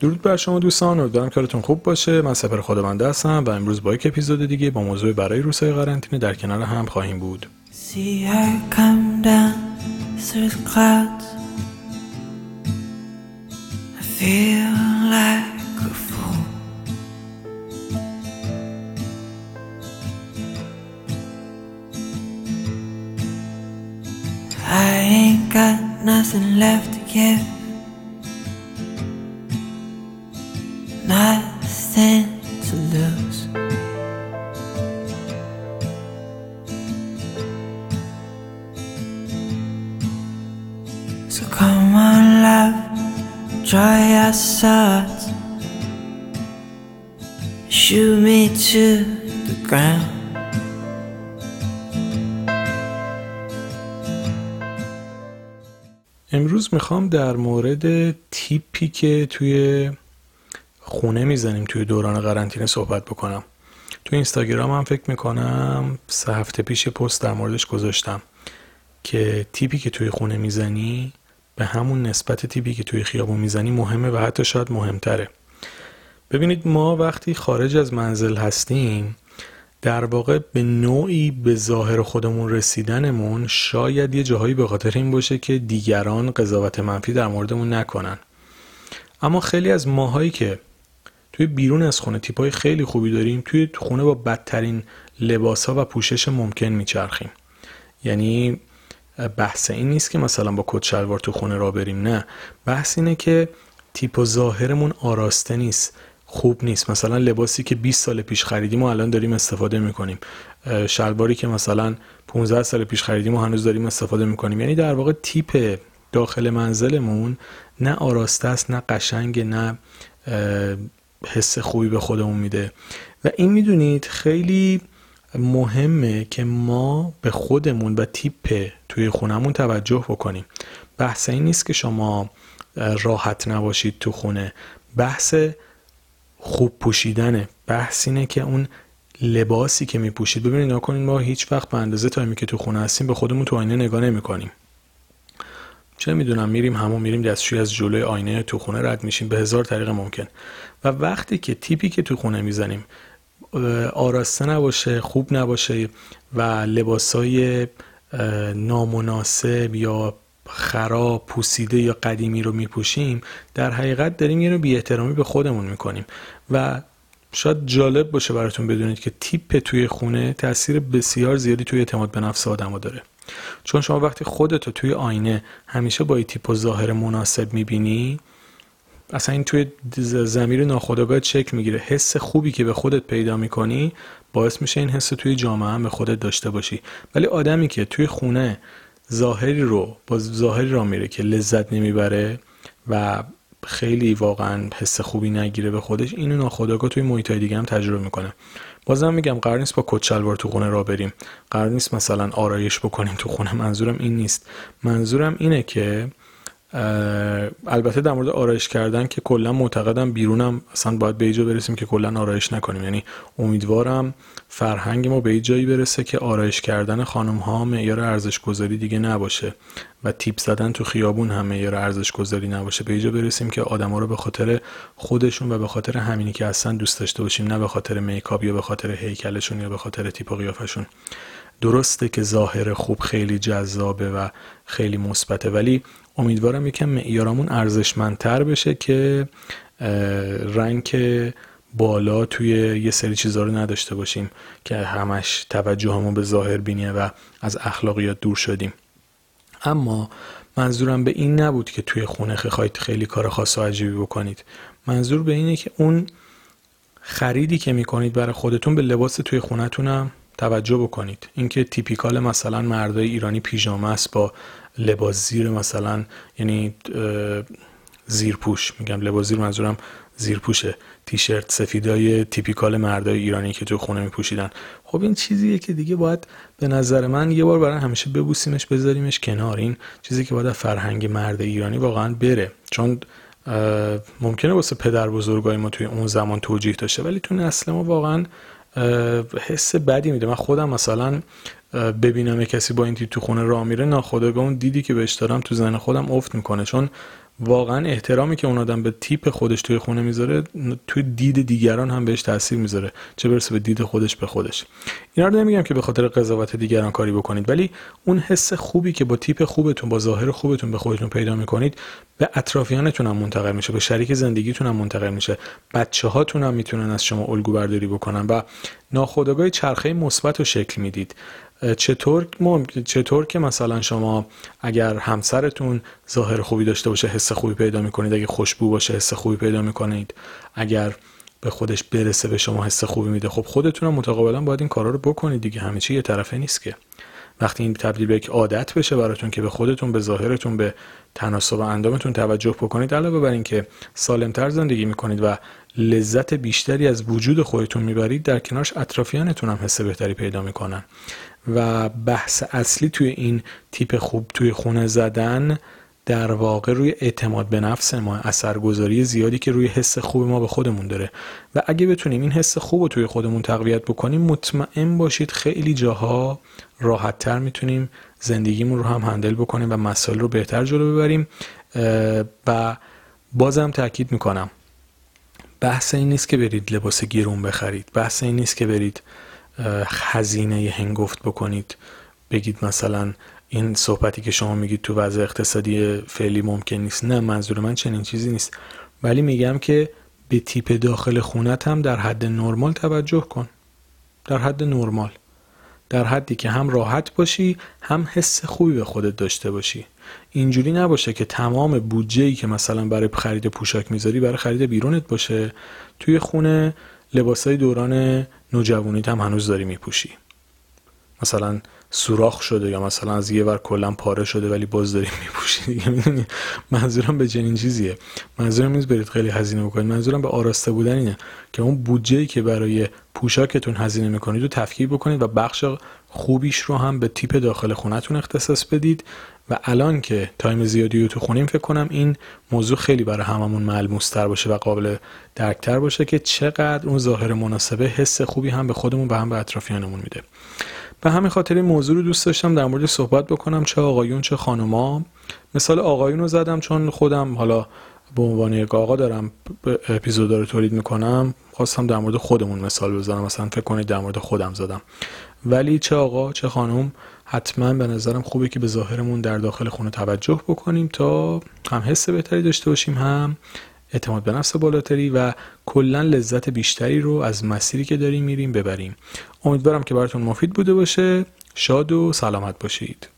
درود بر شما دوستان امیدوارم کارتون خوب باشه من سپر خودمنده هستم و امروز با یک اپیزود دیگه با موضوع برای روزهای قرنطینه در کنار هم خواهیم بود. I ain't got nothing left to give. Nothing to lose. So come on, love, dry your swords. Shoot me to the ground. امروز می‌خوام در مورد تیپی که توی خونه می‌زنیم توی دوران قرنطینه صحبت بکنم. توی اینستاگرام هم فکر می‌کنم سه هفته پیش پست در موردش گذاشتم که تیپی که توی خونه می‌زنی به همون نسبت تیپی که توی خیابون می‌زنی مهمه و حتی شاید مهمتره. ببینید ما وقتی خارج از منزل هستیم در واقع به نوعی به ظاهر خودمون رسیدنمون شاید یه جاهایی به خاطر این باشه که دیگران قضاوت منفی در موردمون نکنن. اما خیلی از ماهایی که توی بیرون از خونه تیپای خیلی خوبی داریم. توی خونه با بدترین لباس ها و پوشش ممکن میچرخیم. یعنی بحث این نیست که مثلا با کت شلوار تو خونه را بریم نه. بحث اینه که تیپ و ظاهرمون آراسته نیست خوب نیست. مثلا لباسی که 20 سال پیش خریدیم و الان داریم استفاده می‌کنیم. شلواری که مثلا 15 سال پیش خریدیم و هنوز داریم استفاده می‌کنیم. یعنی در واقع تیپ داخل منزلمون نه آراسته است نه قشنگ نه حس خوبی به خودمون میده. و این می‌دونید خیلی مهمه که ما به خودمون و تیپ توی خونمون توجه بکنیم. بحث این نیست که شما راحت نباشید تو خونه. بحث خوب پوشیدنه بحث اینه که اون لباسی که میپوشید. ببینید نکنید ما هیچ وقت به اندازه تایمی که تو خونه هستیم به خودمون تو آینه نگاه نمی‌کنیم. چه می‌دونم میریم همون میریم دستشوی از جلوی آینه تو خونه رد میشیم به هزار طریق ممکن. و وقتی که تیپی که تو خونه می‌زنیم آراسته نباشه خوب نباشه و لباسای نامناسب یا خراب پوسیده یا قدیمی رو میپوشیم در حقیقت داریم یه رو بی احترامی به خودمون می‌کنیم. و شاید جالب باشه براتون بدونید که تیپ توی خونه تاثیر بسیار زیادی توی اعتماد به نفس آدم داره. چون شما وقتی خودتو توی آینه همیشه با تیپ و ظاهر مناسب می‌بینی اصلا این توی زمیر ناخودآگاه چک می‌گیره. حس خوبی که به خودت پیدا می‌کنی باعث میشه این حس توی جامعه هم به خودت داشته باشی. ولی آدمی که توی خونه ظاهری رو با ظاهری را میره که لذت نمی‌بره و خیلی واقعا حس خوبی نگیره به خودش اینو ناخودآگاه توی محیط دیگه هم تجربه می‌کنه. بازم میگم قرار نیست با کت شلوار تو خونه را بریم. قرار نیست مثلا آرایش بکنیم تو خونه. منظورم این نیست. منظورم اینه که البته در مورد آرایش کردن که کلا معتقدم بیرونم اصلا باید به ایجا برسیم که کلا آرایش نکنیم. یعنی امیدوارم فرهنگ ما به جایی برسه که آرایش کردن خانم ها معیار ارزش گذاری دیگه نباشه و تیپ زدن تو خیابون هم معیار ارزش گذاری نباشه. به ایجا برسیم که آدما رو به خاطر خودشون و به خاطر همینی که اصلا دوست داشته باشیم نه به خاطر میکاپ یا به خاطر هیکلشون یا به خاطر تیپ و قیافشون درسته که ظاهر خوب خیلی جذابه و خیلی مثبته ولی امیدوارم یکم معیارمون ارزشمندتر بشه که رنگ بالا توی یه سری چیزا رو نداشته باشیم که همش توجه همون به ظاهر بینیه و از اخلاقیات دور شدیم. اما منظورم به این نبود که توی خونه خواهید خیلی کار خاص و عجیبی بکنید. منظور به اینه که اون خریدی که می‌کنید برای خودتون به لباس توی خونتونم توجه بکنید. اینکه تیپیکال مثلا مردای ایرانی پیژامه است با لباس زیر مثلا یعنی زیرپوش. میگم لباس زیر منظورم زیرپوشه. تیشرت سفیدای تیپیکال مردای ایرانی که تو خونه میپوشیدن. خب این چیزیه که دیگه باید به نظر من یه بار برای همیشه ببوسیمش بذاریمش کنار. این چیزی که باید فرهنگ مرد ایرانی واقعا بره. چون ممکنه واسه پدر بزرگای ما توی اون زمان توجیه داشته ولی تو نسل ما واقعا حس بدی میده. من خودم مثلا ببینم کسی با این تیپ تو خونه راه میره ناخودآگاه دیدی که بهش دارم تو زن خودم افت می‌کنه. چون واقعا احترامی که اون آدم به تیپ خودش توی خونه می‌ذاره توی دید دیگران هم بهش تاثیر می‌ذاره چه برسه به دید خودش به خودش. اینا رو نمیگم که به خاطر قضاوت دیگران کاری بکنید ولی اون حس خوبی که با تیپ خوبتون با ظاهر خوبتون به خودتون پیدا می‌کنید به اطرافیانتون هم منتقل میشه به شریک زندگیتون هم منتقل میشه. بچه هاتون هم می‌تونن از شما الگو برداری بکنن و ناخودآگاه چرخه مثبت رو شکل می‌دید. چطور چطور که مثلا شما اگر همسرتون ظاهر خوبی داشته باشه حس خوبی پیدا می‌کنید اگه خوشبو باشه حس خوبی پیدا می‌کنید. اگر به خودش برسه به شما حس خوبی میده خب خودتون هم متقابلا باید این کارا رو بکنید دیگه. همه چی یه طرفه نیست که. وقتی این تبدیل به یک عادت بشه براتون که به خودتون به ظاهرتون به تناسب اندامتون توجه بکنید علاوه بر اینکه سالمتر زندگی می‌کنید و لذت بیشتری از وجود خودتون می‌برید در کنارش اطرافیانتون هم حس بهتری پیدا می‌کنن. و بحث اصلی توی این تیپ خوب توی خونه زدن در واقع روی اعتماد به نفس ما اثرگذاری زیادی که روی حس خوب ما به خودمون داره. و اگه بتونیم این حس خوب رو توی خودمون تقویت بکنیم مطمئن باشید خیلی جاها راحتتر می‌تونیم زندگیمون رو هم هندل بکنیم و مسائل رو بهتر جلو ببریم. و بازم تاکید می‌کنم بحث این نیست که برید لباس گیرون بخرید بحث این نیست که برید خزینه هنگفت بکنید. بگید مثلا این صحبتی که شما میگید تو وضع اقتصادی فعلی ممکن نیست. نه منظور من چنین چیزی نیست. ولی میگم که به تیپ داخل خونت هم در حد نرمال توجه کن. در حد نرمال. در حدی که هم راحت باشی هم حس خوبی به خودت داشته باشی. اینجوری نباشه که تمام بودجه ای که مثلا برای خرید پوشاک می‌ذاری برای خرید بیرونت باشه. توی خونه لباسای دوران نوجوانیت هم هنوز داری میپوشی. مثلا سوراخ شده یا مثلا از یه ور کلا پاره شده ولی باز داری میپوشی. دیگه می‌دونی منظورم به چنین چیزیه. منظورم نیست برید خیلی هزینه بکنید. منظورم به آراسته بودن اینه که اون بودجه که برای پوشاکتون هزینه می‌کنید رو تفکیک بکنید و بخش خوبیش رو هم به تیپ داخل خونتون اختصاص بدید و الان که تایم زیادی رو تو خونیم فکر کنم این موضوع خیلی برای هممون ملموس تر باشه و قابل درکتر باشه که چقدر اون ظاهر مناسبه حس خوبی هم به خودمون و هم به اطرافیانمون میده. به همین خاطر این موضوع رو دوست داشتم در مورد صحبت بکنم چه آقایون چه خانوما. مثال آقایون رو زدم چون خودم حالا به عنوان یک آقا دارم اپیزود رو تولید می‌کنم خواستم در مورد خودمون مثال بزنم مثلا فکر کنید در مورد خودم زدم. ولی چه آقا چه خانم حتما به نظرم خوبه که به ظاهرمون در داخل خونه توجه بکنیم تا هم حس بهتری داشته باشیم هم اعتماد به نفس بالاتری و کلا لذت بیشتری رو از مسیری که داریم میریم ببریم. امیدوارم که براتون مفید بوده باشه. شاد و سلامت باشید.